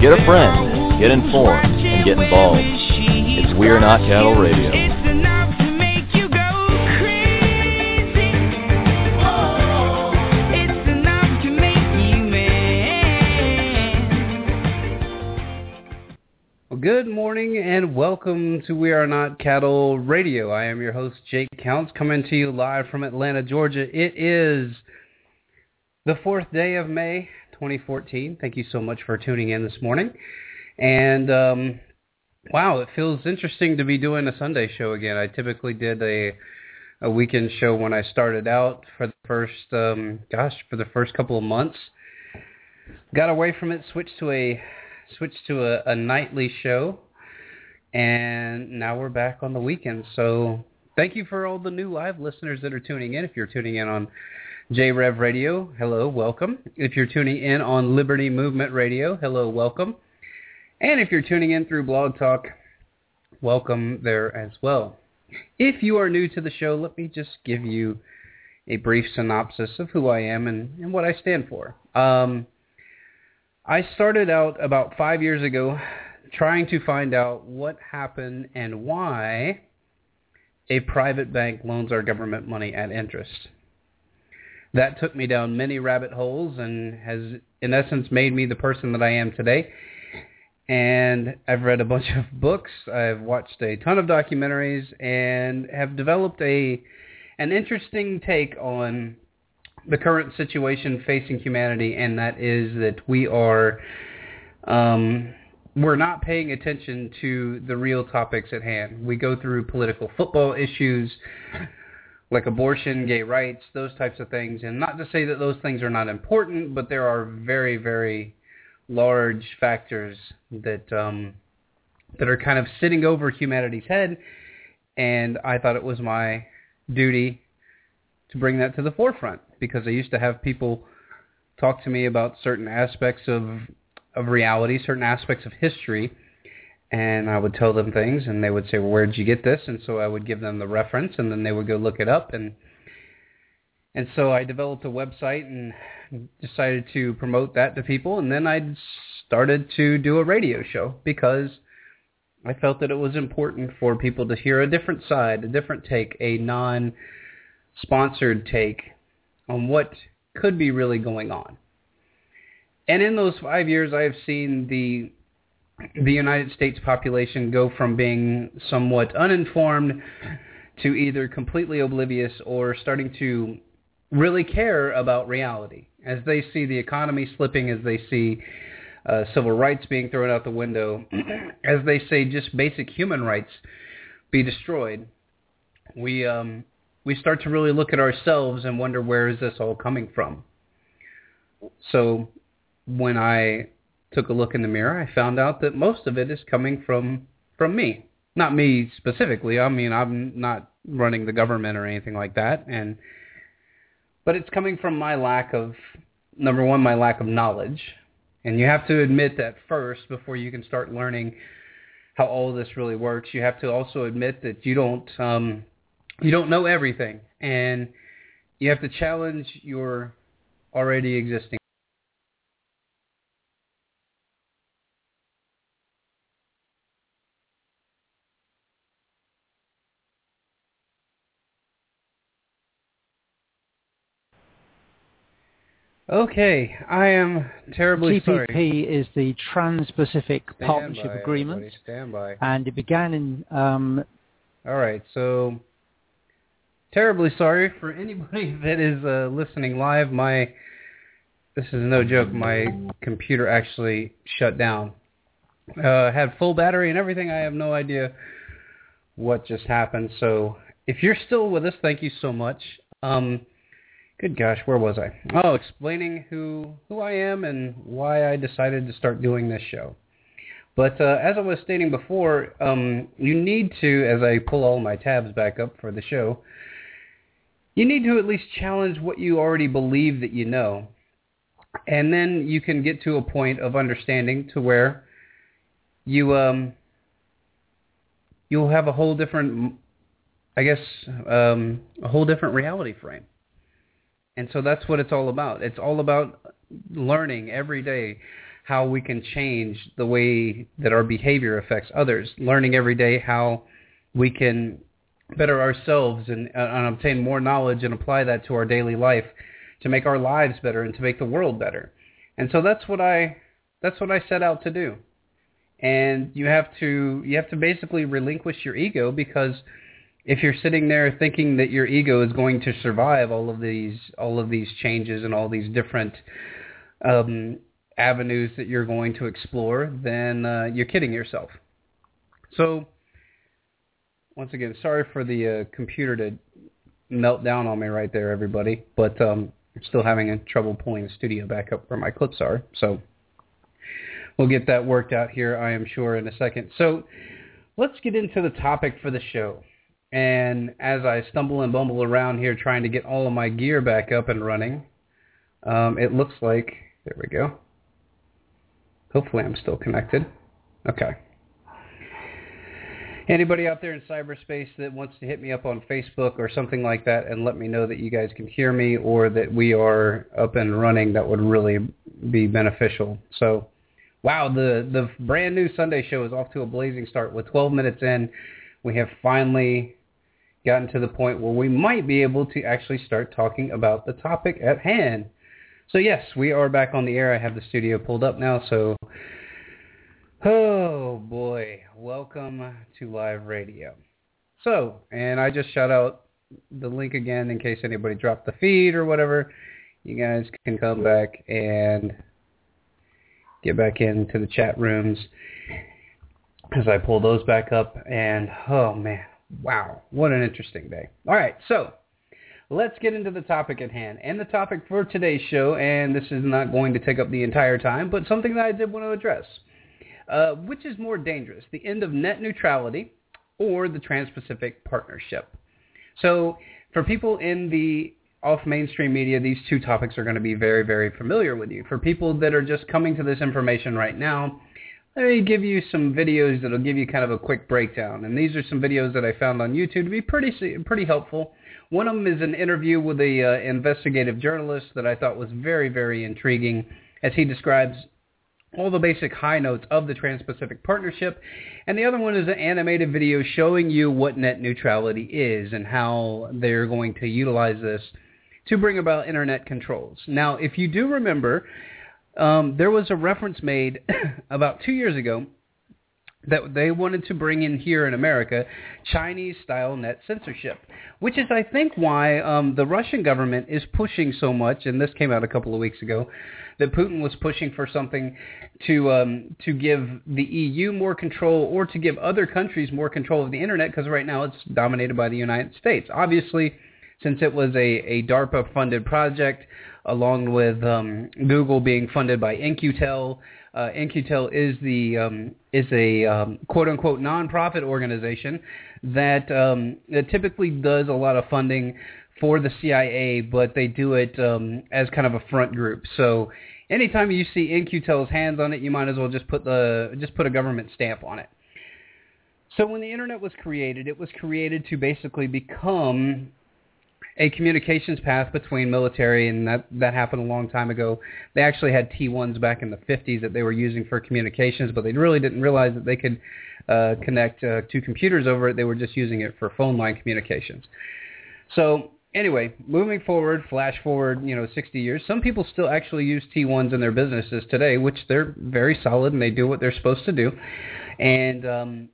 Get a friend, get informed, and get involved. It's We're Not Cattle Radio. Good morning and welcome to We Are Not Cattle Radio. I am your host, Jake Counts, coming to you live from Atlanta, Georgia. It is the fourth day of May, 2014. Thank you so much for tuning in this morning. And um, wow, it feels interesting to be doing a Sunday show again. I typically did a a weekend show when I started out for the first um, gosh for the first couple of months. Got away from it, switched to a switched to a, a nightly show, and now we're back on the weekend. So thank you for all the new live listeners that are tuning in. If you're tuning in on JRev Radio, hello, welcome. If you're tuning in on Liberty Movement Radio, hello, welcome. And if you're tuning in through Blog Talk, welcome there as well. If you are new to the show, let me just give you a brief synopsis of who I am and, and what I stand for. Um, I started out about five years ago trying to find out what happened and why a private bank loans our government money at interest. That took me down many rabbit holes and has, in essence, made me the person that I am today. And I've read a bunch of books. I've watched a ton of documentaries and have developed a an interesting take on the current situation facing humanity, and that is that we are um, we're not paying attention to the real topics at hand. We go through political football issues like abortion, gay rights, those types of things, and not to say that those things are not important, but there are very, very large factors that um, that are kind of sitting over humanity's head, and I thought it was my duty to bring that to the forefront because I used to have people talk to me about certain aspects of of reality, certain aspects of history, and I would tell them things, and they would say, "Well, where did you get this?" And so I would give them the reference, and then they would go look it up, and and so I developed a website and decided to promote that to people, and then I started to do a radio show because I felt that it was important for people to hear a different side, a different take, a non-sponsored take on what could be really going on. And in those five years, I have seen the the United States population go from being somewhat uninformed to either completely oblivious or starting to really care about reality. As they see the economy slipping, as they see uh, civil rights being thrown out the window, as they say just basic human rights be destroyed, we um, we start to really look at ourselves and wonder where is this all coming from. So when I took a look in the mirror, I found out that most of it is coming from from me. Not me specifically. I mean, I'm not running the government or anything like that and but it's coming from my lack of number one, my lack of knowledge. And you have to admit that first before you can start learning how all this really works. You have to also admit that you don't um, you don't know everything, and you have to challenge your already existing. Okay, I am terribly TPP sorry. is the Trans-Pacific Stand Partnership by, Agreement, and it began in um, All right, so terribly sorry for anybody that is uh, listening live. My this is no joke. My computer actually shut down. Uh, had full battery and everything. I have no idea what just happened. So if you're still with us, thank you so much. Um, good gosh, where was I? Oh, explaining who who I am and why I decided to start doing this show. But uh, as I was stating before, um, you need to, as I pull all my tabs back up for the show, you need to at least challenge what you already believe that you know. And then you can get to a point of understanding to where you um you'll have a whole different I guess um a whole different reality frame. And so that's what it's all about. It's all about learning every day how we can change the way that our behavior affects others, learning every day how we can better ourselves and, uh, and obtain more knowledge and apply that to our daily life to make our lives better and to make the world better. And so that's what I that's what I set out to do. And you have to you have to basically relinquish your ego because if you're sitting there thinking that your ego is going to survive all of these all of these changes and all these different um, avenues that you're going to explore, then uh, you're kidding yourself. So once again, sorry for the uh, computer to melt down on me right there, everybody. But um, I'm still having a trouble pulling the studio back up where my clips are. So we'll get that worked out here, I am sure, in a second. So let's get into the topic for the show. And as I stumble and bumble around here trying to get all of my gear back up and running, um, it looks like, there we go. Hopefully I'm still connected. Okay. Anybody out there in cyberspace that wants to hit me up on Facebook or something like that and let me know that you guys can hear me or that we are up and running, that would really be beneficial. So, wow, the, the brand new Sunday show is off to a blazing start. With 12 minutes in, we have finally gotten to the point where we might be able to actually start talking about the topic at hand. So yes, we are back on the air. I have the studio pulled up now, so Oh boy, welcome to live radio. So, and I just shout out the link again in case anybody dropped the feed or whatever. You guys can come back and get back into the chat rooms as I pull those back up. And oh man, wow, what an interesting day. All right, so let's get into the topic at hand. And the topic for today's show, and this is not going to take up the entire time, but something that I did want to address. Uh, which is more dangerous, the end of net neutrality or the Trans-Pacific Partnership? So for people in the off mainstream media, these two topics are going to be very, very familiar with you. For people that are just coming to this information right now, let me give you some videos that'll give you kind of a quick breakdown. And these are some videos that I found on YouTube to be pretty pretty helpful. One of them is an interview with a uh, investigative journalist that I thought was very, very intriguing as he describes all the basic high notes of the Trans-Pacific Partnership. And the other one is an animated video showing you what net neutrality is and how they're going to utilize this to bring about internet controls. Now, if you do remember, um, there was a reference made about two years ago that they wanted to bring in here in America Chinese-style net censorship, which is, I think, why um, the Russian government is pushing so much, and this came out a couple of weeks ago, that Putin was pushing for something to um, to give the EU more control or to give other countries more control of the internet because right now it's dominated by the United States. Obviously, since it was a, a DARPA-funded project, along with um, Google being funded by In-Q-Tel. Uh, In-Q-Tel is the um, is a um, quote unquote nonprofit organization that um, that typically does a lot of funding for the CIA, but they do it um, as kind of a front group. So anytime you see In-Q-Tel's hands on it, you might as well just put the just put a government stamp on it. So when the internet was created, it was created to basically become a communications path between military, and that that happened a long time ago. They actually had T1s back in the 50s that they were using for communications, but they really didn't realize that they could uh, connect uh, two computers over it. They were just using it for phone line communications. So anyway, moving forward, flash forward, you know, 60 years, some people still actually use T1s in their businesses today, which they're very solid and they do what they're supposed to do. And um,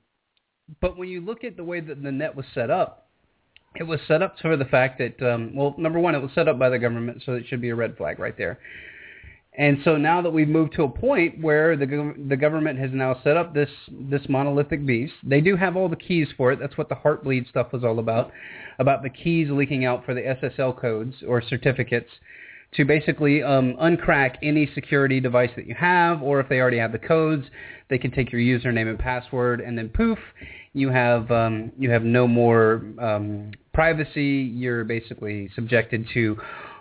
but when you look at the way that the net was set up, it was set up for the fact that, um, well, number one, it was set up by the government, so it should be a red flag right there. And so now that we've moved to a point where the the government has now set up this this monolithic beast, they do have all the keys for it. That's what the Heartbleed stuff was all about, about the keys leaking out for the SSL codes or certificates to basically um, uncrack any security device that you have, or if they already have the codes, they can take your username and password, and then poof, you have um, you have no more um, privacy. You're basically subjected to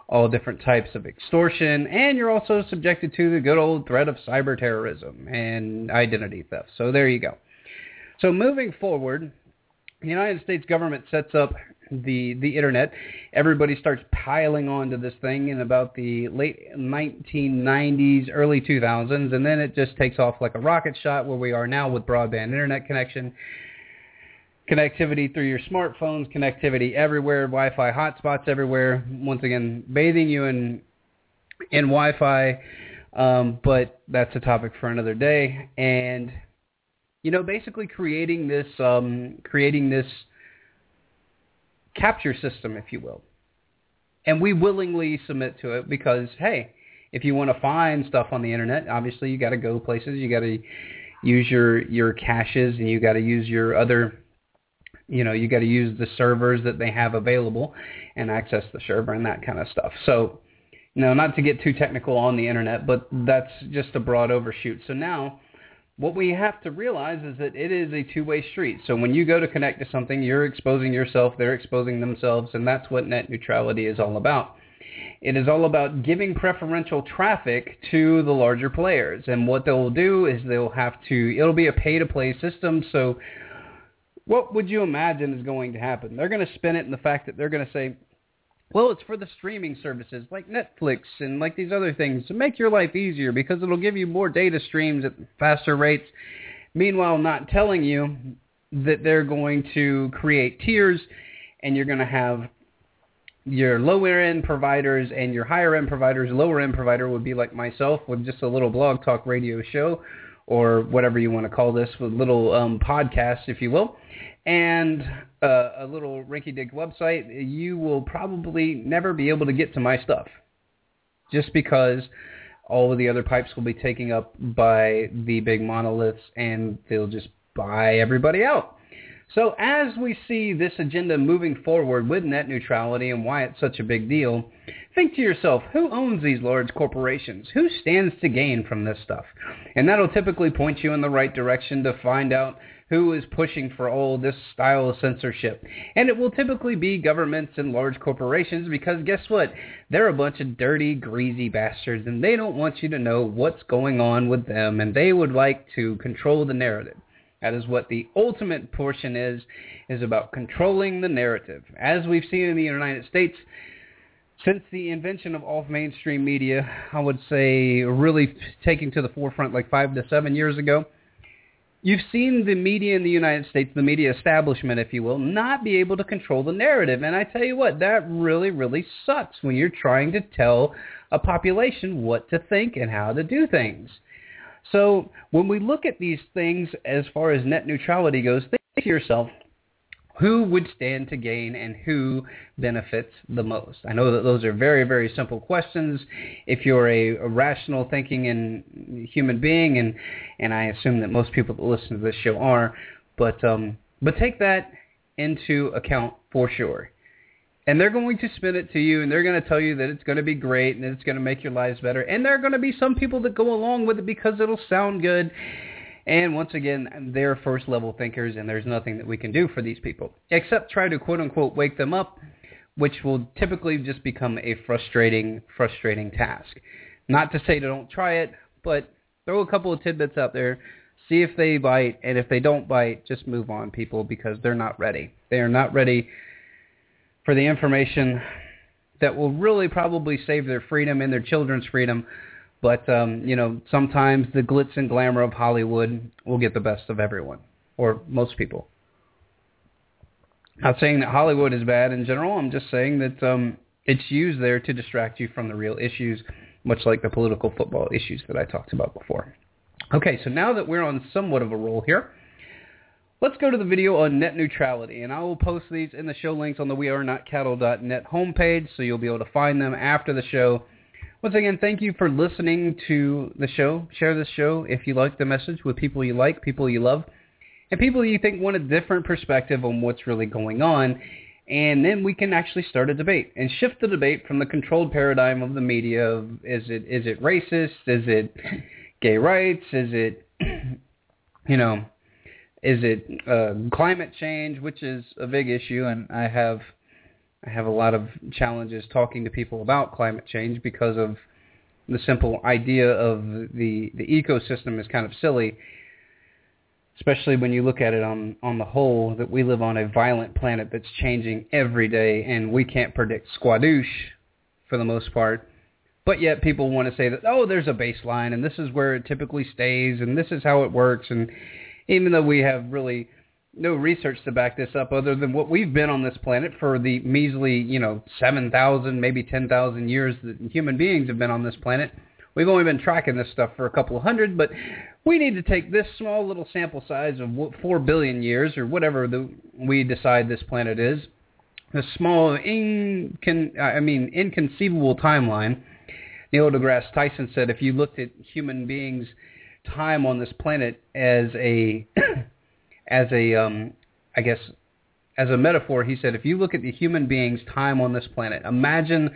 all different types of extortion, and you're also subjected to the good old threat of cyber terrorism and identity theft. So there you go. So moving forward, the United States government sets up the the internet. Everybody starts piling onto this thing in about the late 1990s, early 2000s, and then it just takes off like a rocket shot where we are now with broadband internet connection, connectivity through your smartphones, connectivity everywhere, Wi-Fi hotspots everywhere. Once again, bathing you in in Wi-Fi, um, but that's a topic for another day. And you know, basically creating this um, creating this capture system, if you will. And we willingly submit to it because, hey, if you want to find stuff on the internet, obviously you got to go places. You got to use your your caches, and you got to use your other, you know, you got to use the servers that they have available, and access the server and that kind of stuff. So, you know, not to get too technical on the internet, but that's just a broad overshoot. So now what we have to realize is that it is a two-way street. So when you go to connect to something, you're exposing yourself, they're exposing themselves, and that's what net neutrality is all about. It is all about giving preferential traffic to the larger players. And what they'll do is they'll have to, it'll be a pay-to-play system. So what would you imagine is going to happen? They're going to spin it in the fact that they're going to say, well, it's for the streaming services like Netflix and like these other things to make your life easier because it'll give you more data streams at faster rates. Meanwhile, not telling you that they're going to create tiers and you're going to have your lower end providers and your higher end providers. Lower end provider would be like myself with just a little blog talk radio show or whatever you want to call this, with little um, podcast, if you will and uh, a little rinky-dink website, you will probably never be able to get to my stuff just because all of the other pipes will be taken up by the big monoliths and they'll just buy everybody out. So as we see this agenda moving forward with net neutrality and why it's such a big deal, think to yourself, who owns these large corporations? Who stands to gain from this stuff? And that'll typically point you in the right direction to find out who is pushing for all this style of censorship. And it will typically be governments and large corporations because guess what? They're a bunch of dirty, greasy bastards and they don't want you to know what's going on with them and they would like to control the narrative. That is what the ultimate portion is, is about controlling the narrative. As we've seen in the United States, since the invention of off mainstream media, I would say really taking to the forefront like five to seven years ago, You've seen the media in the United States, the media establishment, if you will, not be able to control the narrative. And I tell you what, that really, really sucks when you're trying to tell a population what to think and how to do things. So when we look at these things as far as net neutrality goes, think to yourself, who would stand to gain and who benefits the most? I know that those are very, very simple questions. If you're a, a rational thinking and human being, and and I assume that most people that listen to this show are, but um, but take that into account for sure. And they're going to spin it to you, and they're going to tell you that it's going to be great and that it's going to make your lives better. And there are going to be some people that go along with it because it'll sound good and once again, they're first level thinkers and there's nothing that we can do for these people except try to quote unquote wake them up, which will typically just become a frustrating, frustrating task. Not to say don't try it, but throw a couple of tidbits out there, see if they bite, and if they don't bite, just move on, people, because they're not ready. They are not ready for the information that will really probably save their freedom and their children's freedom but um, you know, sometimes the glitz and glamour of Hollywood will get the best of everyone, or most people. Not saying that Hollywood is bad in general. I'm just saying that um, it's used there to distract you from the real issues, much like the political football issues that I talked about before. Okay, so now that we're on somewhat of a roll here, let's go to the video on net neutrality, and I will post these in the show links on the wearenotcattle.net homepage, so you'll be able to find them after the show once again, thank you for listening to the show. Share this show if you like the message with people you like, people you love, and people you think want a different perspective on what's really going on. And then we can actually start a debate and shift the debate from the controlled paradigm of the media of is it is it racist? Is it gay rights? Is it you know is it uh, climate change, which is a big issue, and I have I have a lot of challenges talking to people about climate change because of the simple idea of the the ecosystem is kind of silly. especially when you look at it on on the whole that we live on a violent planet that's changing every day and we can't predict squadoosh for the most part but yet people want to say that oh there's a baseline and this is where it typically stays and this is how it works and even though we have really no research to back this up other than what we've been on this planet for the measly you know 7,000 maybe 10,000 years that human beings have been on this planet we've only been tracking this stuff for a couple of hundred but we need to take this small little sample size of 4 billion years or whatever the, we decide this planet is, a small, incon, I mean, inconceivable timeline. Neil deGrasse Tyson said if you looked at human beings' time on this planet as a, as a, um, I guess, as a metaphor, he said if you look at the human being's time on this planet, imagine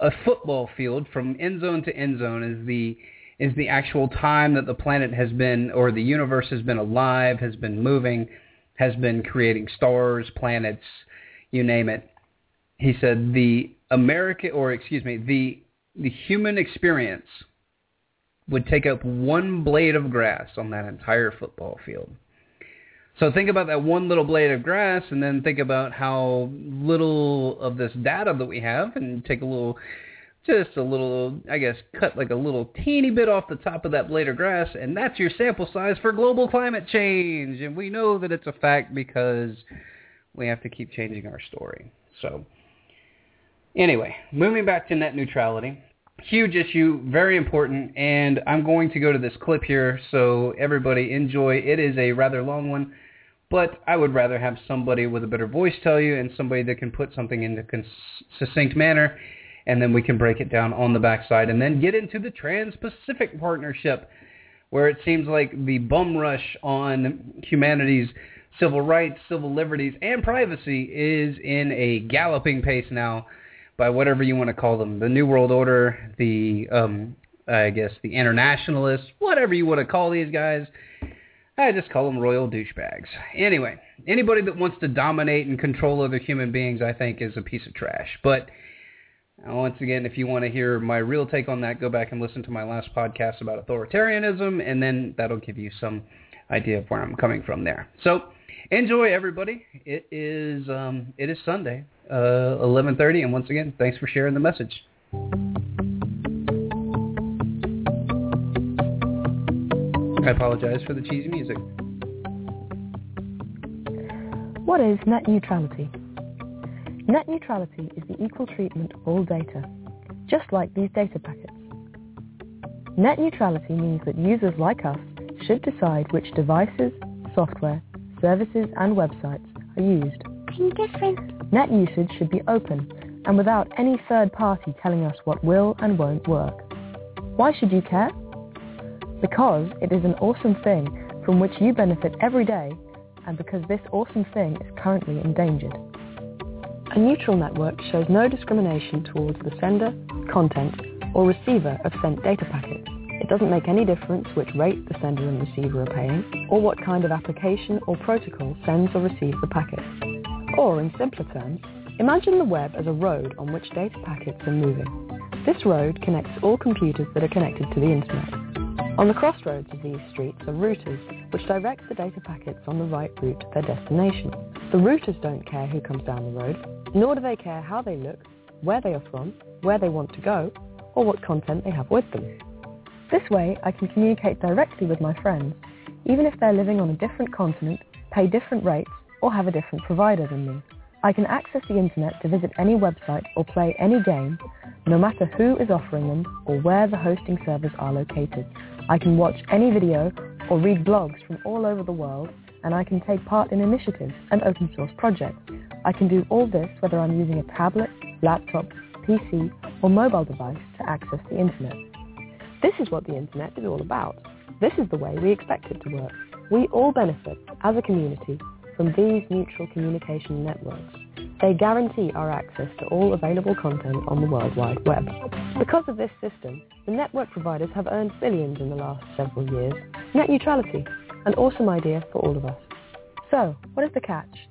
a football field from end zone to end zone is the is the actual time that the planet has been or the universe has been alive, has been moving, has been creating stars, planets, you name it. He said the America or excuse me, the the human experience would take up one blade of grass on that entire football field. So think about that one little blade of grass and then think about how little of this data that we have and take a little just a little, I guess, cut like a little teeny bit off the top of that blade of grass, and that's your sample size for global climate change. And we know that it's a fact because we have to keep changing our story. So, anyway, moving back to net neutrality. Huge issue, very important, and I'm going to go to this clip here so everybody enjoy. It is a rather long one, but I would rather have somebody with a better voice tell you and somebody that can put something into a succinct manner and then we can break it down on the backside and then get into the Trans-Pacific Partnership, where it seems like the bum rush on humanity's civil rights, civil liberties, and privacy is in a galloping pace now by whatever you want to call them. The New World Order, the, um, I guess, the internationalists, whatever you want to call these guys. I just call them royal douchebags. Anyway, anybody that wants to dominate and control other human beings, I think, is a piece of trash. But once again, if you want to hear my real take on that, go back and listen to my last podcast about authoritarianism, and then that'll give you some idea of where I'm coming from there. So enjoy, everybody. It is um, it is Sunday, uh, 11:30, and once again, thanks for sharing the message. I apologize for the cheesy music. What is net neutrality? Net neutrality is the equal treatment of all data, just like these data packets. Net neutrality means that users like us should decide which devices, software, services and websites are used. Net usage should be open and without any third party telling us what will and won't work. Why should you care? Because it is an awesome thing from which you benefit every day and because this awesome thing is currently endangered. A neutral network shows no discrimination towards the sender, content, or receiver of sent data packets. It doesn't make any difference which rate the sender and receiver are paying, or what kind of application or protocol sends or receives the packet. Or, in simpler terms, imagine the web as a road on which data packets are moving. This road connects all computers that are connected to the internet. On the crossroads of these streets are routers, which direct the data packets on the right route to their destination. The routers don't care who comes down the road, nor do they care how they look, where they are from, where they want to go, or what content they have with them. This way, I can communicate directly with my friends, even if they're living on a different continent, pay different rates, or have a different provider than me. I can access the internet to visit any website or play any game, no matter who is offering them or where the hosting servers are located. I can watch any video or read blogs from all over the world, and I can take part in initiatives and open source projects. I can do all this whether I'm using a tablet, laptop, PC, or mobile device to access the internet. This is what the internet is all about. This is the way we expect it to work. We all benefit, as a community, from these neutral communication networks. They guarantee our access to all available content on the World Wide Web. Because of this system, the network providers have earned billions in the last several years. Net neutrality, an awesome idea for all of us. So, what is the catch?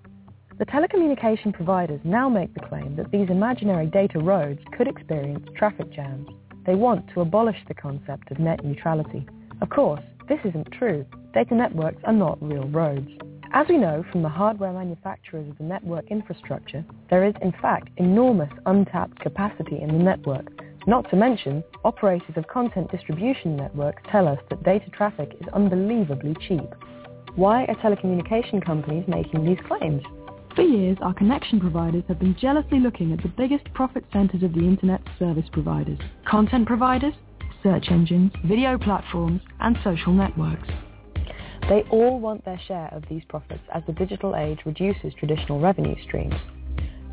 The telecommunication providers now make the claim that these imaginary data roads could experience traffic jams. They want to abolish the concept of net neutrality. Of course, this isn't true. data networks are not real roads. As we know from the hardware manufacturers of the network infrastructure, there is in fact enormous untapped capacity in the network. Not to mention, operators of content distribution networks tell us that data traffic is unbelievably cheap. Why are telecommunication companies making these claims? For years, our connection providers have been jealously looking at the biggest profit centers of the internet service providers. Content providers, search engines, video platforms, and social networks. They all want their share of these profits as the digital age reduces traditional revenue streams.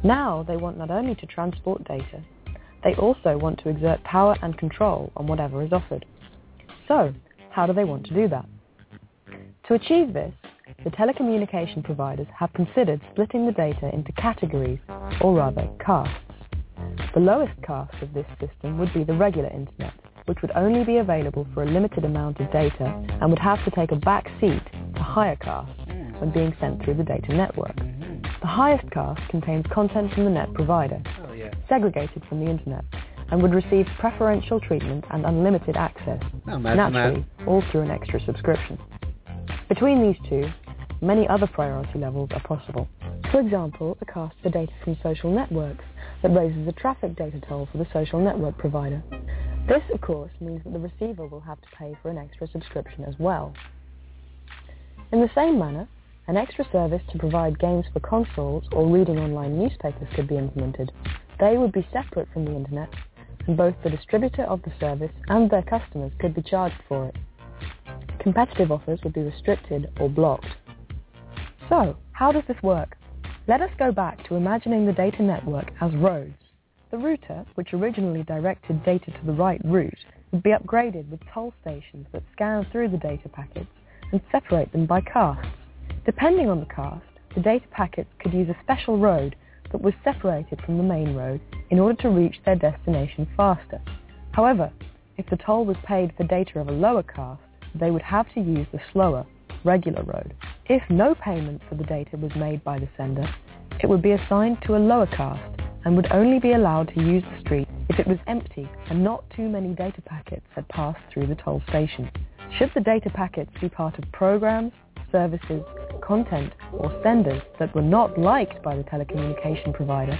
Now they want not only to transport data, they also want to exert power and control on whatever is offered. So, how do they want to do that? To achieve this, the telecommunication providers have considered splitting the data into categories, or rather castes. The lowest caste of this system would be the regular internet, which would only be available for a limited amount of data and would have to take a back seat to higher castes when being sent through the data network. The highest caste contains content from the net provider, segregated from the internet, and would receive preferential treatment and unlimited access, naturally, all through an extra subscription. Between these two, many other priority levels are possible. For example, a caste for data from social networks that raises a traffic data toll for the social network provider. This, of course, means that the receiver will have to pay for an extra subscription as well. In the same manner, an extra service to provide games for consoles or reading online newspapers could be implemented. They would be separate from the internet, and both the distributor of the service and their customers could be charged for it. Competitive offers would be restricted or blocked. So, how does this work? Let us go back to imagining the data network as roads. The router, which originally directed data to the right route, would be upgraded with toll stations that scan through the data packets and separate them by castes. Depending on the caste, the data packets could use a special road that was separated from the main road in order to reach their destination faster. However, if the toll was paid for data of a lower caste, they would have to use the slower, regular road. If no payment for the data was made by the sender, it would be assigned to a lower caste and would only be allowed to use the street if it was empty and not too many data packets had passed through the toll station. Should the data packets be part of programs, services, content, or senders that were not liked by the telecommunication provider,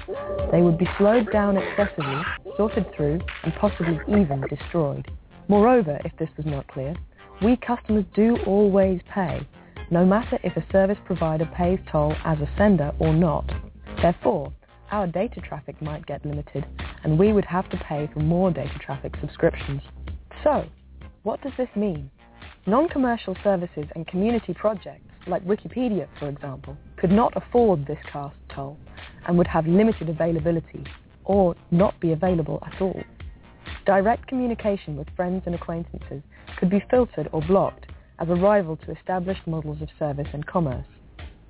they would be slowed down excessively, sorted through, and possibly even destroyed. Moreover, if this was not clear, we customers do always pay, no matter if a service provider pays toll as a sender or not. Therefore, our data traffic might get limited, and we would have to pay for more data traffic subscriptions. So, what does this mean? Non-commercial services and community projects, like Wikipedia for example, could not afford this caste toll and would have limited availability or not be available at all. Direct communication with friends and acquaintances could be filtered or blocked as a rival to established models of service and commerce.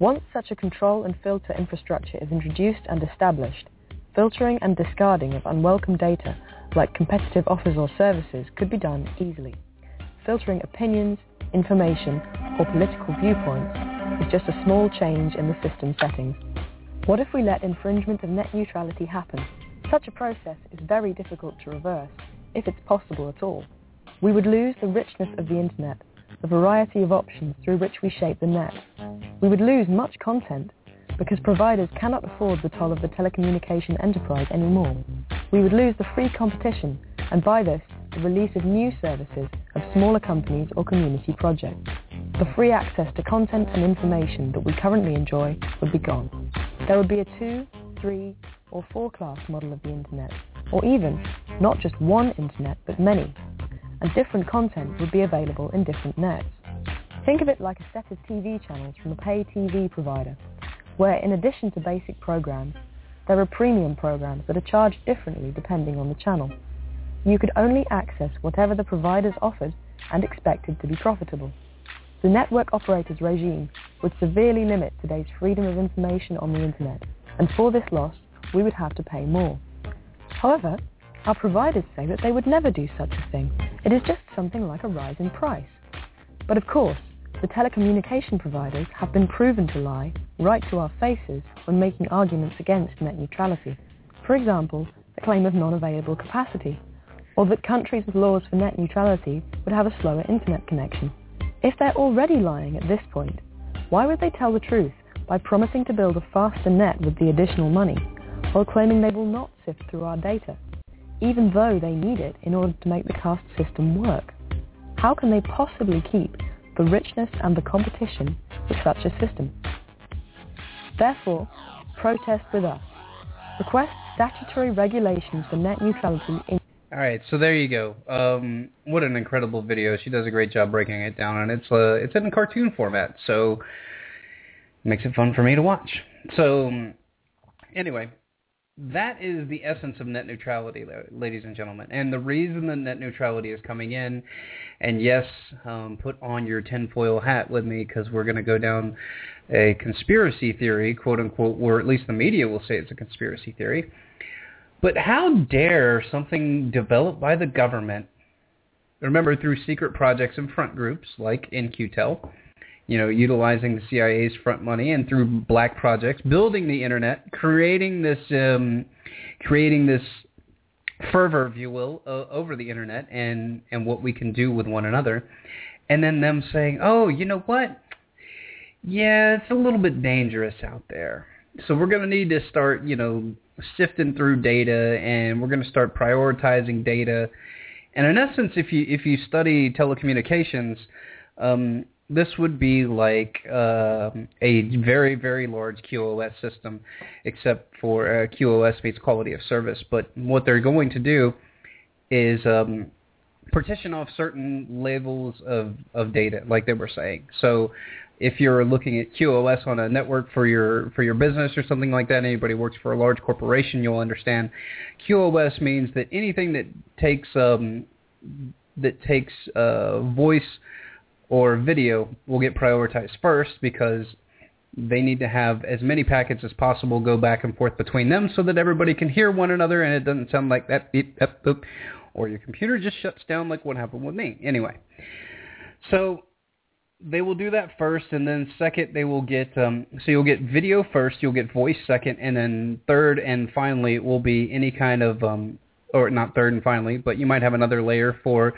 Once such a control and filter infrastructure is introduced and established, filtering and discarding of unwelcome data like competitive offers or services could be done easily. Filtering opinions, information, or political viewpoints is just a small change in the system settings. What if we let infringement of net neutrality happen? Such a process is very difficult to reverse, if it's possible at all. We would lose the richness of the internet, the variety of options through which we shape the net. We would lose much content because providers cannot afford the toll of the telecommunication enterprise anymore. We would lose the free competition and by this the release of new services of smaller companies or community projects. The free access to content and information that we currently enjoy would be gone. There would be a two, three, or four-class model of the internet, or even not just one internet but many, and different content would be available in different nets. Think of it like a set of TV channels from a pay TV provider, where in addition to basic programs, there are premium programs that are charged differently depending on the channel. You could only access whatever the providers offered and expected to be profitable. The network operator's regime would severely limit today's freedom of information on the internet, and for this loss, we would have to pay more. However, our providers say that they would never do such a thing. It is just something like a rise in price. But of course, the telecommunication providers have been proven to lie right to our faces when making arguments against net neutrality. For example, the claim of non-available capacity, or that countries with laws for net neutrality would have a slower internet connection. If they're already lying at this point, why would they tell the truth by promising to build a faster net with the additional money, while claiming they will not sift through our data, even though they need it in order to make the caste system work? How can they possibly keep the richness and the competition with such a system? Therefore, protest with us. Request statutory regulations for net neutrality in All right, so there you go. Um, what an incredible video. She does a great job breaking it down, and it's uh, it's in cartoon format, so makes it fun for me to watch. So anyway, that is the essence of net neutrality, ladies and gentlemen. And the reason that net neutrality is coming in, and yes, um, put on your tinfoil hat with me because we're going to go down a conspiracy theory, quote unquote, or at least the media will say it's a conspiracy theory. But how dare something developed by the government, remember through secret projects and front groups like In-Q-Tel, you know, utilizing the CIA's front money and through black projects, building the internet, creating this, um, creating this fervor, if you will, uh, over the internet and and what we can do with one another, and then them saying, oh, you know what? Yeah, it's a little bit dangerous out there. So we're going to need to start, you know, sifting through data, and we're going to start prioritizing data. And in essence, if you if you study telecommunications, um, this would be like uh, a very very large QoS system, except for uh, QoS means quality of service. But what they're going to do is um, partition off certain levels of, of data, like they were saying. So if you're looking at QoS on a network for your for your business or something like that, anybody works for a large corporation, you'll understand. QoS means that anything that takes um, that takes uh, voice or video will get prioritized first because they need to have as many packets as possible go back and forth between them so that everybody can hear one another and it doesn't sound like that beep, beep, boop, or your computer just shuts down like what happened with me. Anyway, so they will do that first, and then second they will get um, so you'll get video first, you'll get voice second, and then third and finally will be any kind of um, or not third and finally, but you might have another layer for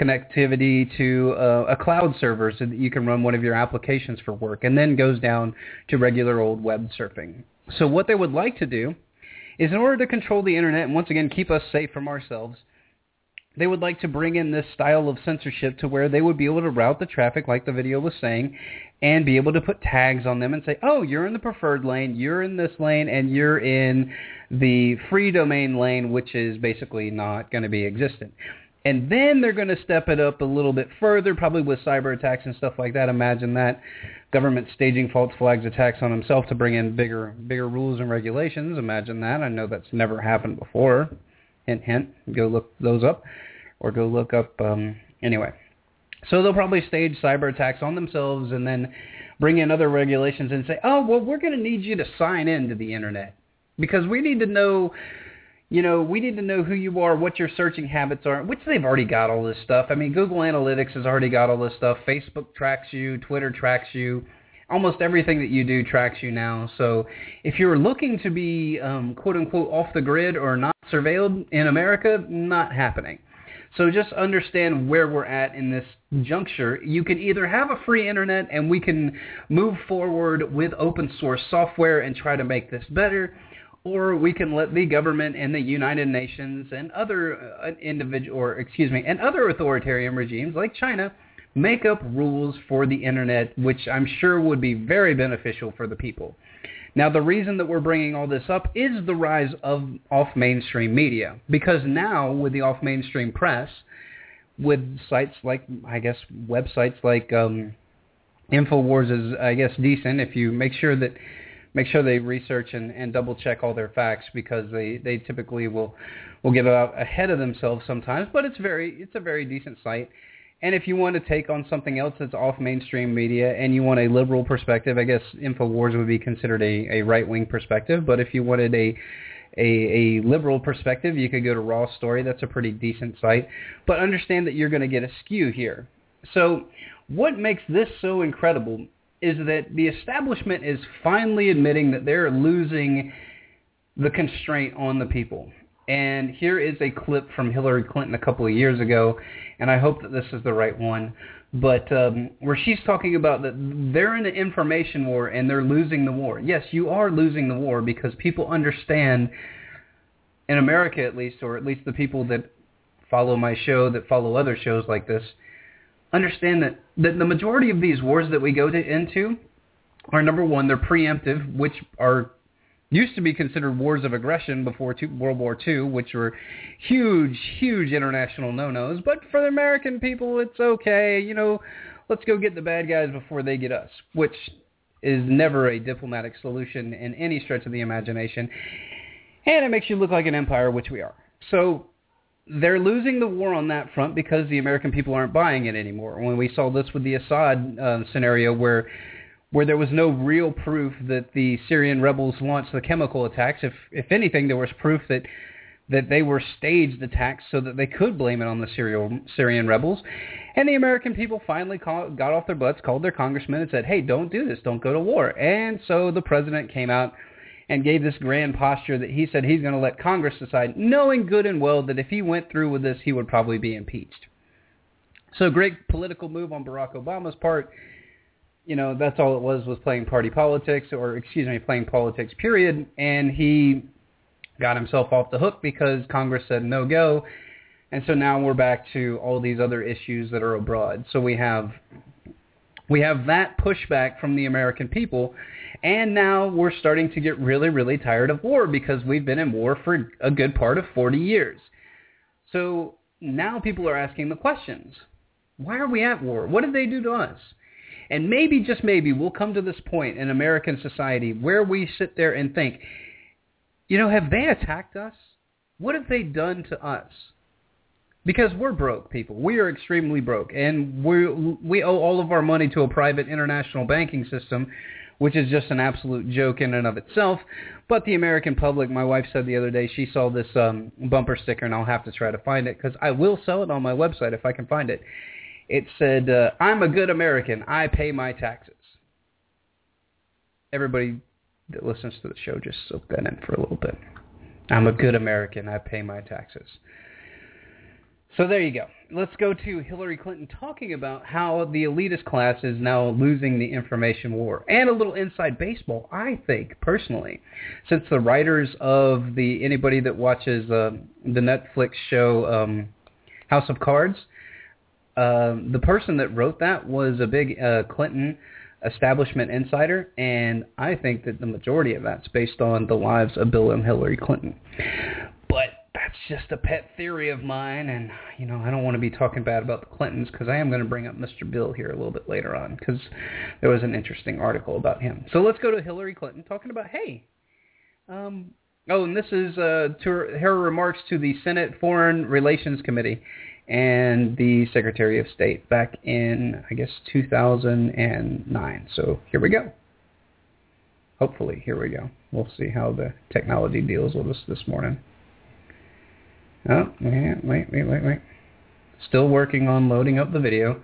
connectivity to uh, a cloud server so that you can run one of your applications for work, and then goes down to regular old web surfing. So what they would like to do is in order to control the internet and once again keep us safe from ourselves, they would like to bring in this style of censorship to where they would be able to route the traffic like the video was saying and be able to put tags on them and say, oh, you're in the preferred lane, you're in this lane, and you're in the free domain lane, which is basically not going to be existent. And then they're going to step it up a little bit further, probably with cyber attacks and stuff like that. Imagine that government staging false flags attacks on himself to bring in bigger, bigger rules and regulations. Imagine that. I know that's never happened before. Hint, hint. Go look those up, or go look up. Um, anyway, so they'll probably stage cyber attacks on themselves and then bring in other regulations and say, oh, well, we're going to need you to sign in to the internet because we need to know you know, we need to know who you are, what your searching habits are, which they've already got all this stuff. I mean, Google Analytics has already got all this stuff. Facebook tracks you, Twitter tracks you. Almost everything that you do tracks you now. So if you're looking to be um, quote unquote off the grid or not surveilled in America, not happening. So just understand where we're at in this juncture. You can either have a free internet and we can move forward with open source software and try to make this better, or we can let the government and the United Nations and other uh, individual, or excuse me, and other authoritarian regimes like China make up rules for the internet, which I'm sure would be very beneficial for the people. Now, the reason that we're bringing all this up is the rise of off-mainstream media, because now with the off-mainstream press, with sites like, I guess, websites like um, Infowars is, I guess, decent if you make sure that make sure they research and, and double check all their facts because they, they typically will will get out ahead of themselves sometimes. But it's very it's a very decent site. And if you want to take on something else that's off mainstream media and you want a liberal perspective, I guess Infowars would be considered a, a right wing perspective. But if you wanted a a, a liberal perspective, you could go to Raw Story. That's a pretty decent site. But understand that you're going to get a skew here. So what makes this so incredible is that the establishment is finally admitting that they're losing the constraint on the people. And here is a clip from Hillary Clinton a couple of years ago, and I hope that this is the right one. But um, where she's talking about that they're in an information war and they're losing the war. Yes, you are losing the war because people understand, in America at least, or at least the people that follow my show, that follow other shows like this, understand that, that the majority of these wars that we go to, into are number one, they're preemptive, which are used to be considered wars of aggression before two, World War II, which were huge, huge international no-nos. But for the American people, it's okay. You know, let's go get the bad guys before they get us, which is never a diplomatic solution in any stretch of the imagination. And it makes you look like an empire, which we are. So they're losing the war on that front because the American people aren't buying it anymore. When we saw this with the Assad uh, scenario where where there was no real proof that the Syrian rebels launched the chemical attacks. If if anything, there was proof that that they were staged attacks so that they could blame it on the Syrian Syrian rebels. And the American people finally call, got off their butts, called their congressmen, and said, "Hey, don't do this. Don't go to war." And so the president came out and gave this grand posture that he said he's going to let Congress decide, knowing good and well that if he went through with this, he would probably be impeached. So great political move on Barack Obama's part you know, that's all it was was playing party politics, or excuse me, playing politics. Period. And he got himself off the hook because Congress said no go, and so now we're back to all these other issues that are abroad. So we have we have that pushback from the American people, and now we're starting to get really, really tired of war because we've been in war for a good part of 40 years. So now people are asking the questions. Why are we at war? What did they do to us? And maybe, just maybe, we'll come to this point in American society where we sit there and think, you know, have they attacked us? What have they done to us? Because we're broke, people. We are extremely broke, and we we owe all of our money to a private international banking system, which is just an absolute joke in and of itself. But the American public, my wife said the other day, she saw this um, bumper sticker, and I'll have to try to find it because I will sell it on my website if I can find it it said, uh, I'm a good American. I pay my taxes. Everybody that listens to the show just soak that in for a little bit. I'm a good American. I pay my taxes. So there you go. Let's go to Hillary Clinton talking about how the elitist class is now losing the information war. And a little inside baseball, I think, personally. Since the writers of the, anybody that watches uh, the Netflix show um, House of Cards, um, the person that wrote that was a big uh, Clinton establishment insider, and I think that the majority of that's based on the lives of Bill and Hillary Clinton. Just a pet theory of mine, and you know I don't want to be talking bad about the Clintons because I am going to bring up Mr. Bill here a little bit later on because there was an interesting article about him. So let's go to Hillary Clinton talking about hey. Um, oh, and this is uh, her, her remarks to the Senate Foreign Relations Committee and the Secretary of State back in, I guess, 2009. So here we go. Hopefully, here we go. We'll see how the technology deals with us this morning. Oh, wait, wait, wait, wait, wait. Still working on loading up the video.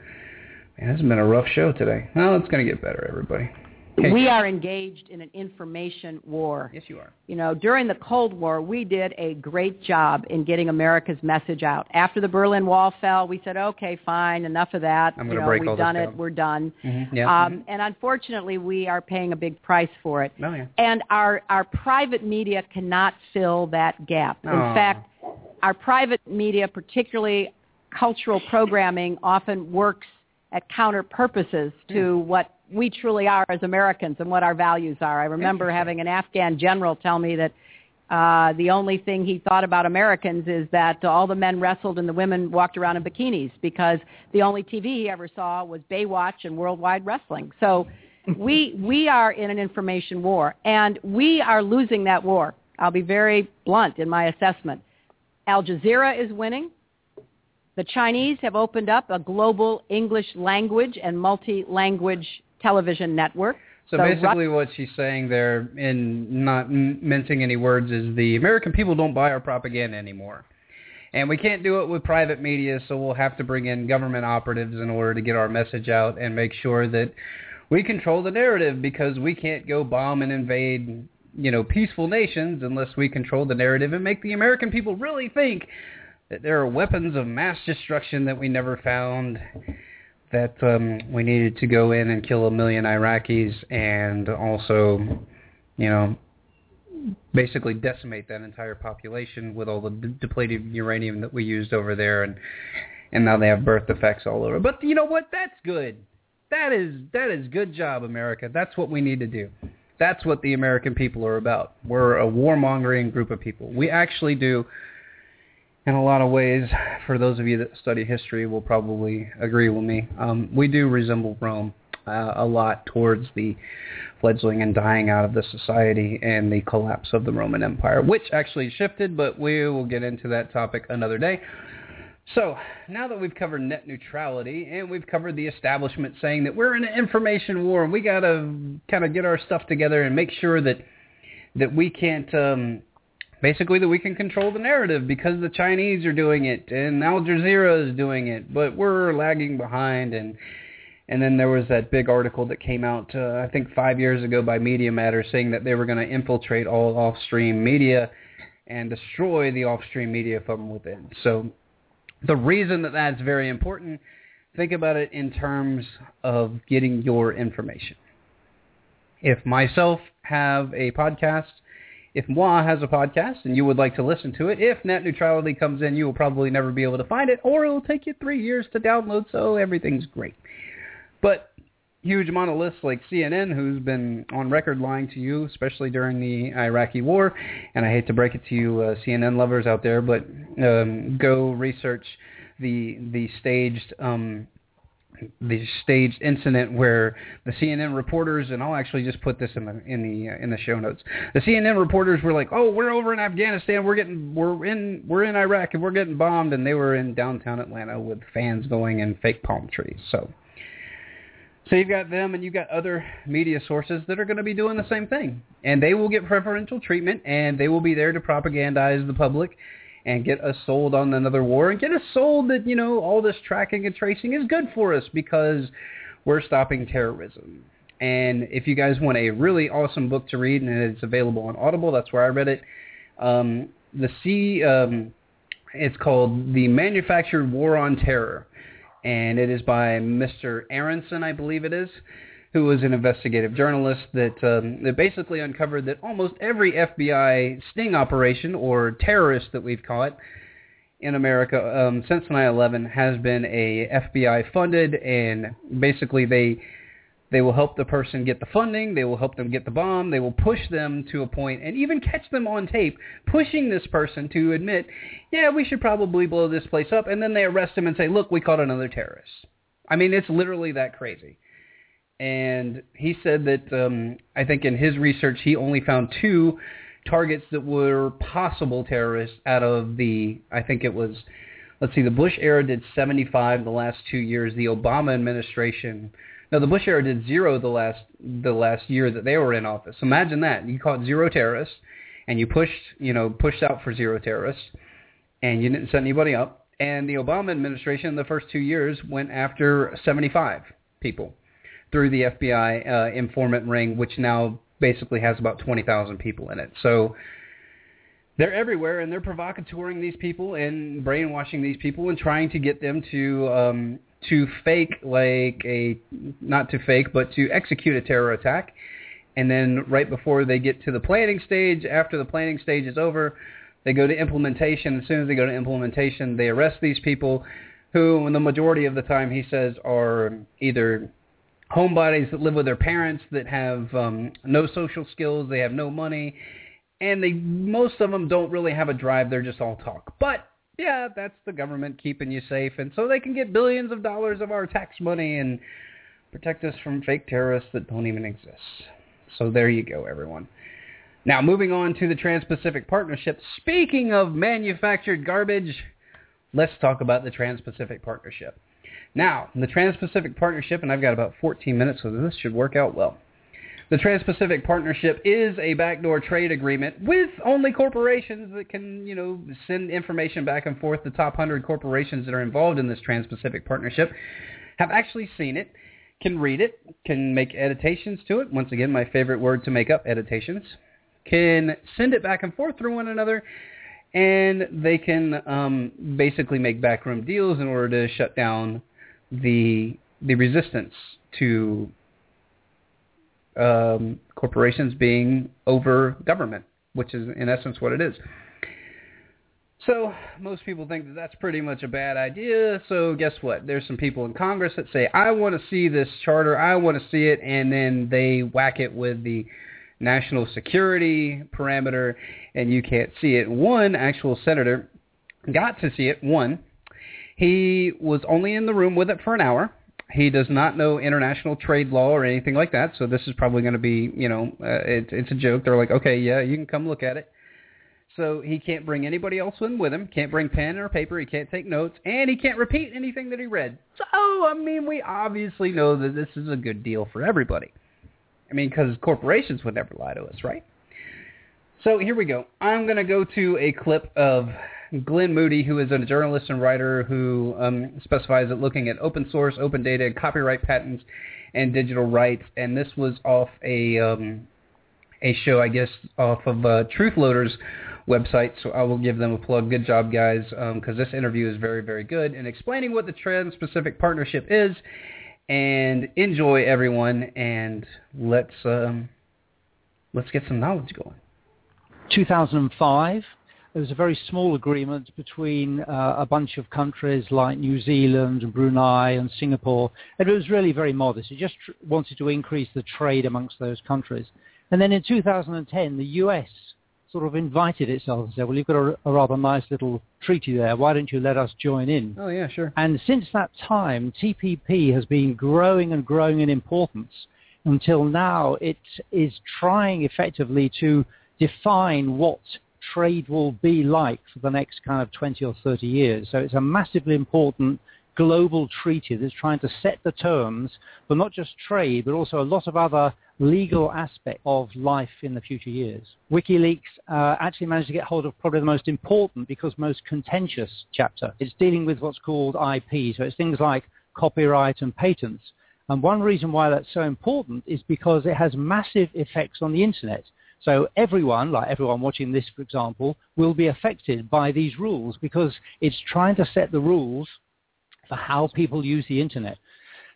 Man, it's been a rough show today. Well, it's going to get better, everybody. Okay. We are engaged in an information war. Yes, you are. You know, during the Cold War, we did a great job in getting America's message out. After the Berlin Wall fell, we said, okay, fine, enough of that. I'm you know, break we've all done this it. down. We're done. Mm-hmm. Yeah. Um, and unfortunately, we are paying a big price for it. Oh, yeah. And our, our private media cannot fill that gap. In fact, our private media, particularly cultural programming, often works at counter purposes to what we truly are as Americans and what our values are. I remember having an Afghan general tell me that uh, the only thing he thought about Americans is that all the men wrestled and the women walked around in bikinis because the only TV he ever saw was Baywatch and Worldwide Wrestling. So we we are in an information war and we are losing that war. I'll be very blunt in my assessment. Al Jazeera is winning. The Chinese have opened up a global English language and multi-language television network. So The basically, what she's saying there, in not mincing any words, is the American people don't buy our propaganda anymore, and we can't do it with private media. So we'll have to bring in government operatives in order to get our message out and make sure that we control the narrative because we can't go bomb and invade you know, peaceful nations unless we control the narrative and make the American people really think that there are weapons of mass destruction that we never found, that um, we needed to go in and kill a million Iraqis and also, you know, basically decimate that entire population with all the de- depleted uranium that we used over there and and now they have birth defects all over. But you know what? That's good. That is that is good job, America. That's what we need to do. That's what the American people are about. We're a warmongering group of people. We actually do, in a lot of ways, for those of you that study history will probably agree with me, um, we do resemble Rome uh, a lot towards the fledgling and dying out of the society and the collapse of the Roman Empire, which actually shifted, but we will get into that topic another day. So, now that we've covered net neutrality and we've covered the establishment saying that we're in an information war and we got to kind of get our stuff together and make sure that that we can't um basically that we can control the narrative because the Chinese are doing it and Al Jazeera is doing it, but we're lagging behind and and then there was that big article that came out uh, I think 5 years ago by Media Matter saying that they were going to infiltrate all off-stream media and destroy the off-stream media from within. So the reason that that's very important, think about it in terms of getting your information. If myself have a podcast, if Moi has a podcast and you would like to listen to it, if net neutrality comes in, you will probably never be able to find it, or it will take you three years to download, so everything's great. But huge monoliths like CNN, who's been on record lying to you, especially during the Iraqi war. And I hate to break it to you, uh, CNN lovers out there, but um, go research the the staged um, the staged incident where the CNN reporters and I'll actually just put this in the in the uh, in the show notes. The CNN reporters were like, "Oh, we're over in Afghanistan. We're getting we're in we're in Iraq and we're getting bombed." And they were in downtown Atlanta with fans going and fake palm trees. So so you've got them and you've got other media sources that are going to be doing the same thing. And they will get preferential treatment and they will be there to propagandize the public and get us sold on another war and get us sold that, you know, all this tracking and tracing is good for us because we're stopping terrorism. And if you guys want a really awesome book to read and it's available on Audible, that's where I read it. Um, the C, um, it's called The Manufactured War on Terror and it is by Mr. Aaronson, I believe it is, who was an investigative journalist that um, that basically uncovered that almost every FBI sting operation or terrorist that we've caught in America um, since 9/11 has been a FBI funded, and basically they they will help the person get the funding. They will help them get the bomb. They will push them to a point and even catch them on tape pushing this person to admit, yeah, we should probably blow this place up. And then they arrest him and say, look, we caught another terrorist. I mean, it's literally that crazy. And he said that um, I think in his research he only found two targets that were possible terrorists out of the, I think it was, let's see, the Bush era did 75 the last two years. The Obama administration now the Bush era did zero the last the last year that they were in office. Imagine that you caught zero terrorists, and you pushed you know pushed out for zero terrorists, and you didn't set anybody up. And the Obama administration, the first two years, went after 75 people through the FBI uh, informant ring, which now basically has about 20,000 people in it. So they're everywhere, and they're provocateuring these people and brainwashing these people and trying to get them to um, to fake like a not to fake but to execute a terror attack. And then right before they get to the planning stage after the planning stage is over they go to implementation. As soon as they go to implementation they arrest these people who in the majority of the time he says are either homebodies that live with their parents that have um, no social skills they have no money and they most of them don't really have a drive they're just all talk. But yeah, that's the government keeping you safe, and so they can get billions of dollars of our tax money and protect us from fake terrorists that don't even exist. So there you go, everyone. Now, moving on to the Trans-Pacific Partnership. Speaking of manufactured garbage, let's talk about the Trans-Pacific Partnership. Now, the Trans-Pacific Partnership, and I've got about 14 minutes, so this should work out well. The Trans-Pacific Partnership is a backdoor trade agreement with only corporations that can, you know, send information back and forth. The top 100 corporations that are involved in this Trans-Pacific Partnership have actually seen it, can read it, can make editations to it. Once again, my favorite word to make up, editations. can send it back and forth through one another, and they can um, basically make backroom deals in order to shut down the the resistance to um, corporations being over government, which is in essence what it is. So most people think that that's pretty much a bad idea. So guess what? There's some people in Congress that say, I want to see this charter. I want to see it. And then they whack it with the national security parameter and you can't see it. One actual senator got to see it. One, he was only in the room with it for an hour. He does not know international trade law or anything like that. So this is probably going to be, you know, uh, it, it's a joke. They're like, okay, yeah, you can come look at it. So he can't bring anybody else in with him. Can't bring pen or paper. He can't take notes, and he can't repeat anything that he read. So I mean, we obviously know that this is a good deal for everybody. I mean, because corporations would never lie to us, right? So here we go. I'm going to go to a clip of Glyn Moody, who is a journalist and writer who um, specifies at looking at open source, open data, copyright patents, and digital rights. And this was off a um, a show, I guess, off of uh, website. So I will give them a plug. Good job, guys, because um, this interview is very, very good in explaining what the Trans-Pacific Partnership is. And enjoy, everyone, and let's um, let's get some knowledge going. 2005, there was a very small agreement between uh, a bunch of countries like New Zealand and Brunei and Singapore. And it was really very modest. It just tr- wanted to increase the trade amongst those countries. And then in 2010, the US sort of invited itself and said, well, you've got a, a, rather nice little treaty there. Why don't you let us join in? Oh, yeah, sure. And since that time, TPP has been growing and growing in importance until now it is trying effectively to define what trade will be like for the next kind of 20 or 30 years. So it's a massively important global treaty that's trying to set the terms for not just trade, but also a lot of other legal aspects of life in the future years. WikiLeaks uh, actually managed to get hold of probably the most important because most contentious chapter. It's dealing with what's called IP, so it's things like copyright and patents. And one reason why that's so important is because it has massive effects on the internet. So everyone, like everyone watching this, for example, will be affected by these rules because it's trying to set the rules for how people use the internet.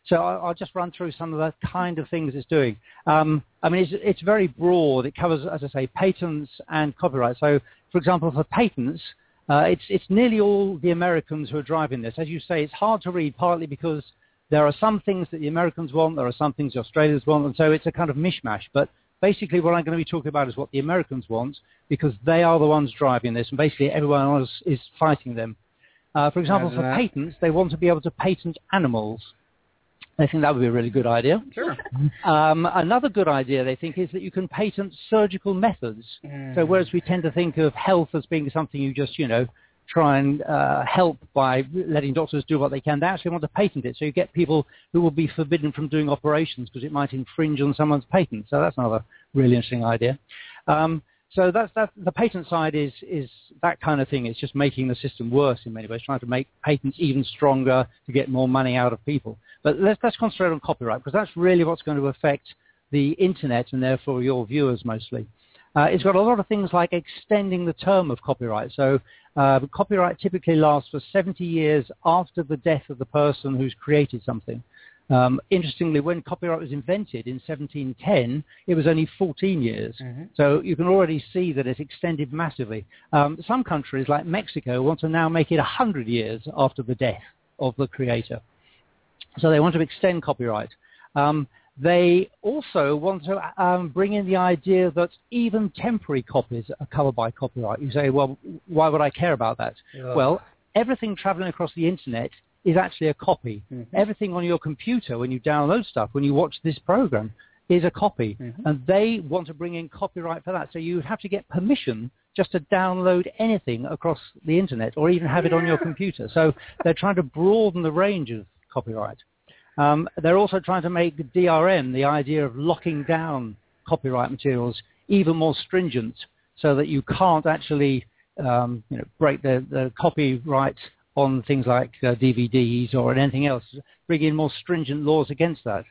So I'll just run through some of the kind of things it's doing. Um, I mean, it's, it's very broad. It covers, as I say, patents and copyright. So, for example, for patents, uh, it's, it's nearly all the Americans who are driving this. As you say, it's hard to read partly because there are some things that the Americans want, there are some things the Australians want, and so it's a kind of mishmash. But basically what I'm going to be talking about is what the Americans want because they are the ones driving this, and basically everyone else is fighting them. Uh, for example, for patents, they want to be able to patent animals. They think that would be a really good idea. Sure. Um, another good idea, they think, is that you can patent surgical methods. Mm. So whereas we tend to think of health as being something you just, you know, try and uh, help by letting doctors do what they can, they actually want to patent it. So you get people who will be forbidden from doing operations because it might infringe on someone's patent. So that's another really interesting idea. Um, so that's, that's the patent side is is that kind of thing. It's just making the system worse in many ways, trying to make patents even stronger to get more money out of people. But let's let's concentrate on copyright because that's really what's going to affect the internet and therefore your viewers mostly. Uh, it's got a lot of things like extending the term of copyright. So uh, copyright typically lasts for 70 years after the death of the person who's created something. Um, interestingly, when copyright was invented in 1710, it was only 14 years. Mm-hmm. So you can already see that it's extended massively. Um, some countries, like Mexico, want to now make it 100 years after the death of the creator. So they want to extend copyright. Um, they also want to um, bring in the idea that even temporary copies are covered by copyright. You say, well, why would I care about that? Yeah. Well, everything traveling across the internet is actually a copy. Mm-hmm. Everything on your computer when you download stuff, when you watch this program, is a copy. Mm-hmm. And they want to bring in copyright for that. So you have to get permission just to download anything across the internet or even have it on your computer. So they're trying to broaden the range of copyright. Um, they're also trying to make DRM, the idea of locking down copyright materials, even more stringent so that you can't actually um, you know, break the, the copyright on things like uh, DVDs or anything else, bring in more stringent laws against that.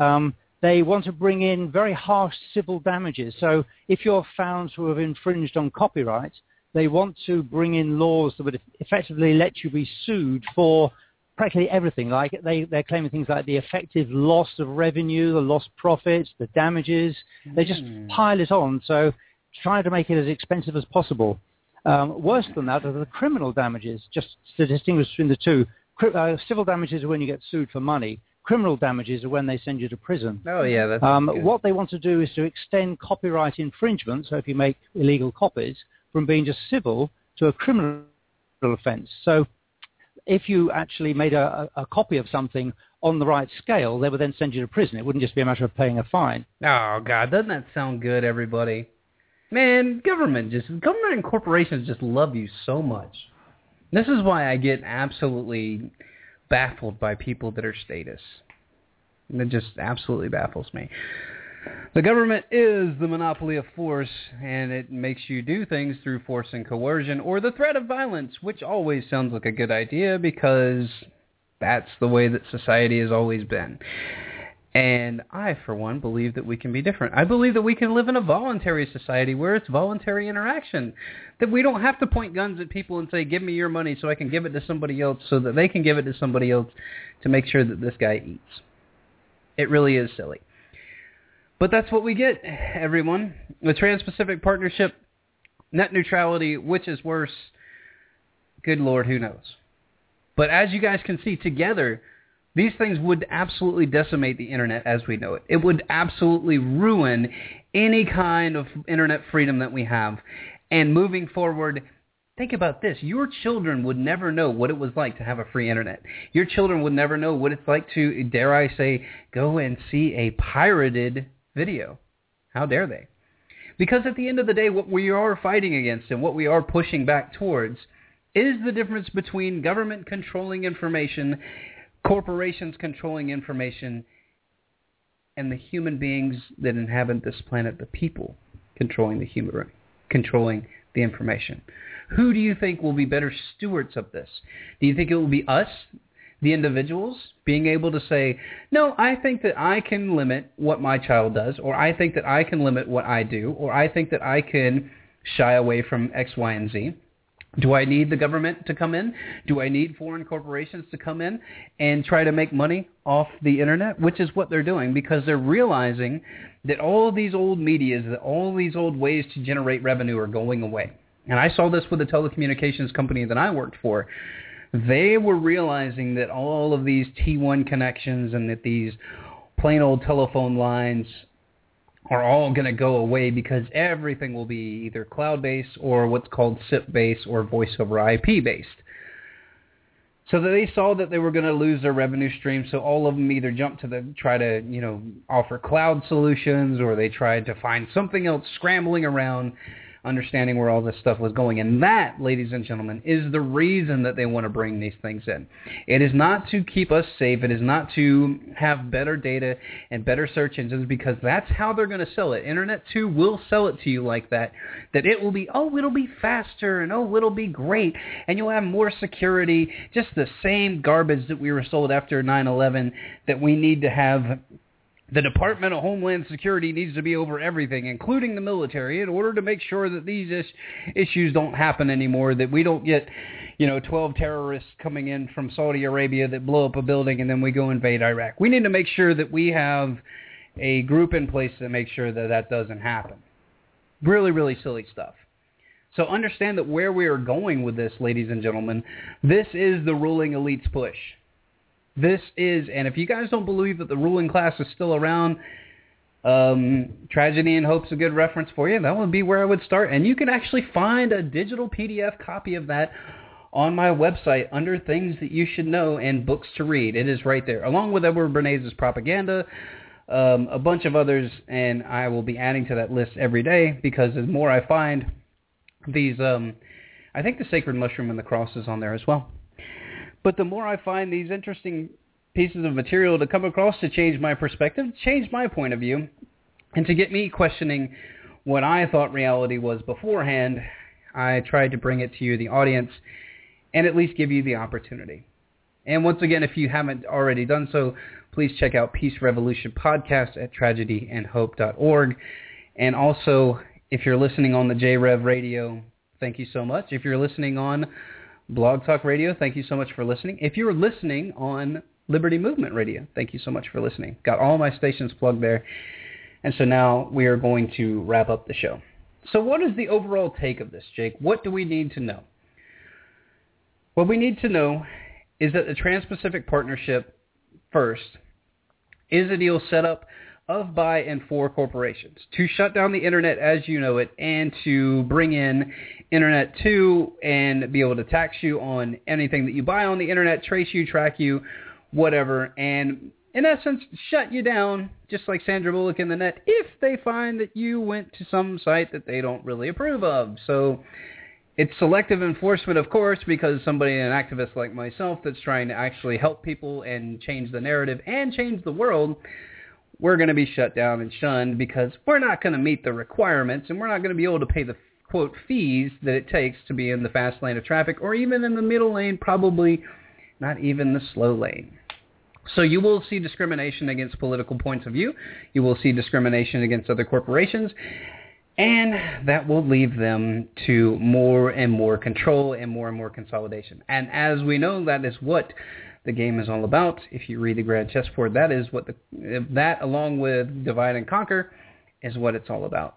Um, they want to bring in very harsh civil damages. So if you're found to have infringed on copyright, they want to bring in laws that would effectively let you be sued for practically everything. Like they, they're claiming things like the effective loss of revenue, the lost profits, the damages. They just Hmm. pile it on. So trying to make it as expensive as possible. Um, worse than that are the criminal damages, just to distinguish between the two. Cri- uh, civil damages are when you get sued for money. Criminal damages are when they send you to prison. Oh yeah, that's Um, what they want to do is to extend copyright infringement, so if you make illegal copies, from being just civil to a criminal offence. So if you actually made a, a, copy of something on the right scale, they would then send you to prison. It wouldn't just be a matter of paying a fine. Oh God, doesn't that sound good, everybody? Man, government just government and corporations just love you so much. This is why I get absolutely baffled by people that are status. It just absolutely baffles me. The government is the monopoly of force, and it makes you do things through force and coercion or the threat of violence, which always sounds like a good idea because that's the way that society has always been. And I, for one, believe that we can be different. I believe that we can live in a voluntary society where it's voluntary interaction. That we don't have to point guns at people and say, give me your money so I can give it to somebody else so that they can give it to somebody else to make sure that this guy eats. It really is silly. But that's what we get, everyone. The Trans-Pacific Partnership, net neutrality, which is worse, good Lord, who knows. But as you guys can see, together, these things would absolutely decimate the internet as we know it. It would absolutely ruin any kind of internet freedom that we have. And moving forward, think about this. Your children would never know what it was like to have a free internet. Your children would never know what it's like to, dare I say, go and see a pirated video. How dare they? Because at the end of the day, what we are fighting against and what we are pushing back towards is the difference between government controlling information, corporations controlling information, and the human beings that inhabit this planet, the people controlling the human, controlling the information. Who do you think will be better stewards of this? Do you think it will be us, the individuals, being able to say, no, I think that I can limit what my child does, or I think that I can limit what I do, or I think that I can shy away from X, Y, and Z? Do I need the government to come in? Do I need foreign corporations to come in and try to make money off the internet? Which is what they're doing because they're realizing that all of these old medias, that all of these old ways to generate revenue are going away. And I saw this with the telecommunications company that I worked for. They were realizing that all of these T1 connections and that these plain old telephone lines are all going to go away because everything will be either cloud-based or what's called SIP-based or voice over IP-based. So they saw that they were going to lose their revenue stream, so all of them either jumped to the try to you know offer cloud solutions or they tried to find something else scrambling around understanding where all this stuff was going. And that, ladies and gentlemen, is the reason that they want to bring these things in. It is not to keep us safe. It is not to have better data and better search engines because that's how they're going to sell it. Internet 2 will sell it to you like that, that it will be, oh, it'll be faster and oh, it'll be great and you'll have more security, just the same garbage that we were sold after 9-11 that we need to have the Department of Homeland Security needs to be over everything, including the military, in order to make sure that these is- issues don't happen anymore, that we don't get, you know, 12 terrorists coming in from Saudi Arabia that blow up a building and then we go invade Iraq. We need to make sure that we have a group in place to make sure that that doesn't happen. Really, really silly stuff. So understand that where we are going with this, ladies and gentlemen, this is the ruling elite's push. This is, and if you guys don't believe that the ruling class is still around, um, Tragedy and Hope's a good reference for you. That would be where I would start. And you can actually find a digital PDF copy of that on my website under things that you should know and books to read. It is right there, along with Edward Bernays' propaganda, um, a bunch of others, and I will be adding to that list every day because the more I find these, um, I think the Sacred Mushroom and the Cross is on there as well. But the more I find these interesting pieces of material to come across to change my perspective, change my point of view, and to get me questioning what I thought reality was beforehand, I tried to bring it to you, the audience, and at least give you the opportunity. And once again, if you haven't already done so, please check out Peace Revolution Podcast at tragedyandhope.org. And also, if you're listening on the JRev radio, thank you so much. If you're listening on Blog Talk Radio, thank you so much for listening. If you're listening on Liberty Movement Radio, thank you so much for listening. Got all my stations plugged there. And so now we are going to wrap up the show. So what is the overall take of this, Jake? What do we need to know? What we need to know is that the Trans-Pacific Partnership, first, is a deal set up of, by, and for corporations to shut down the internet as you know it and to bring in Internet 2 and be able to tax you on anything that you buy on the internet, trace you, track you, whatever, and in essence, shut you down, just like Sandra Bullock in the net, if they find that you went to some site that they don't really approve of. So it's selective enforcement, of course, because somebody, an activist like myself, that's trying to actually help people and change the narrative and change the world, we're going to be shut down and shunned because we're not going to meet the requirements and we're not going to be able to pay the quote fees that it takes to be in the fast lane of traffic or even in the middle lane, probably not even the slow lane. So you will see discrimination against political points of view. You will see discrimination against other corporations. And that will leave them to more and more control and more and more consolidation. And as we know, that is what the game is all about. If you read the Grand Chessboard, that is what the that along with divide and conquer is what it's all about.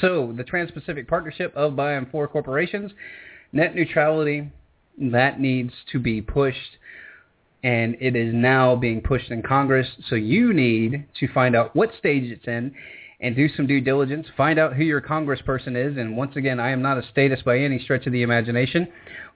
So the Trans-Pacific Partnership of by and for corporations, net neutrality, that needs to be pushed and it is now being pushed in Congress. So you need to find out what stage it's in and do some due diligence. Find out who your congressperson is. And once again, I am not a statist by any stretch of the imagination,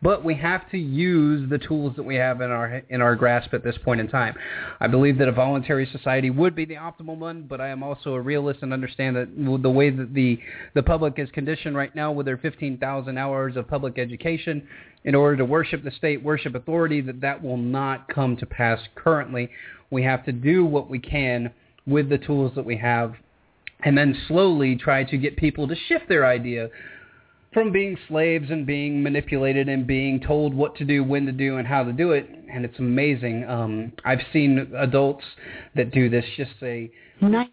but we have to use the tools that we have in our in our grasp at this point in time. I believe that a voluntary society would be the optimal one, but I am also a realist and understand that the way that the the public is conditioned right now with their 15,000 hours of public education in order to worship the state, worship authority, that that will not come to pass currently. We have to do what we can with the tools that we have and then slowly try to get people to shift their idea from being slaves and being manipulated and being told what to do, when to do, and how to do it. And it's amazing. Um, I've seen adults that do this just say, 90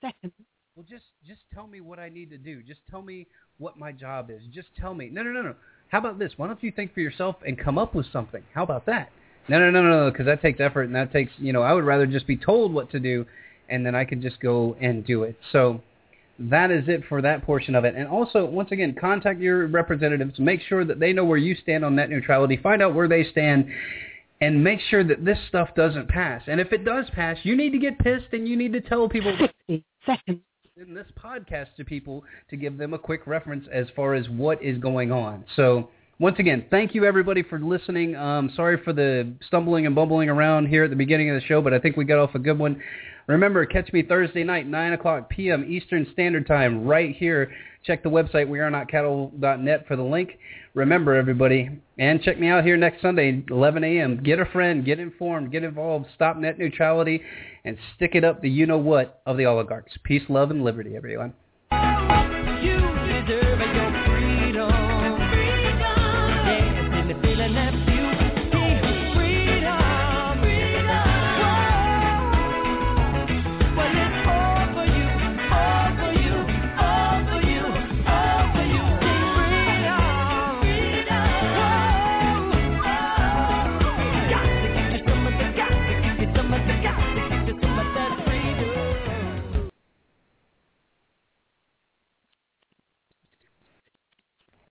seconds. Well, just just tell me what I need to do. Just tell me what my job is. Just tell me. No, no, no, no. How about this? Why don't you think for yourself and come up with something? How about that? No, no, no, no, no, because that takes effort and that takes, you know, I would rather just be told what to do and then I could just go and do it. So that is it for that portion of it. And also, once again, contact your representatives. Make sure that they know where you stand on net neutrality. Find out where they stand and make sure that this stuff doesn't pass. And if it does pass, you need to get pissed and you need to tell people 60 seconds. in this podcast to people to give them a quick reference as far as what is going on. So once again, thank you everybody for listening. Um, sorry for the stumbling and bumbling around here at the beginning of the show, but I think we got off a good one. Remember, catch me Thursday night, 9 o'clock p.m. Eastern Standard Time, right here. Check the website, wearenotcattle.net for the link. Remember, everybody, and check me out here next Sunday, 11 a.m. Get a friend, get informed, get involved, stop net neutrality, and stick it up the you-know-what of the oligarchs. Peace, love, and liberty, everyone.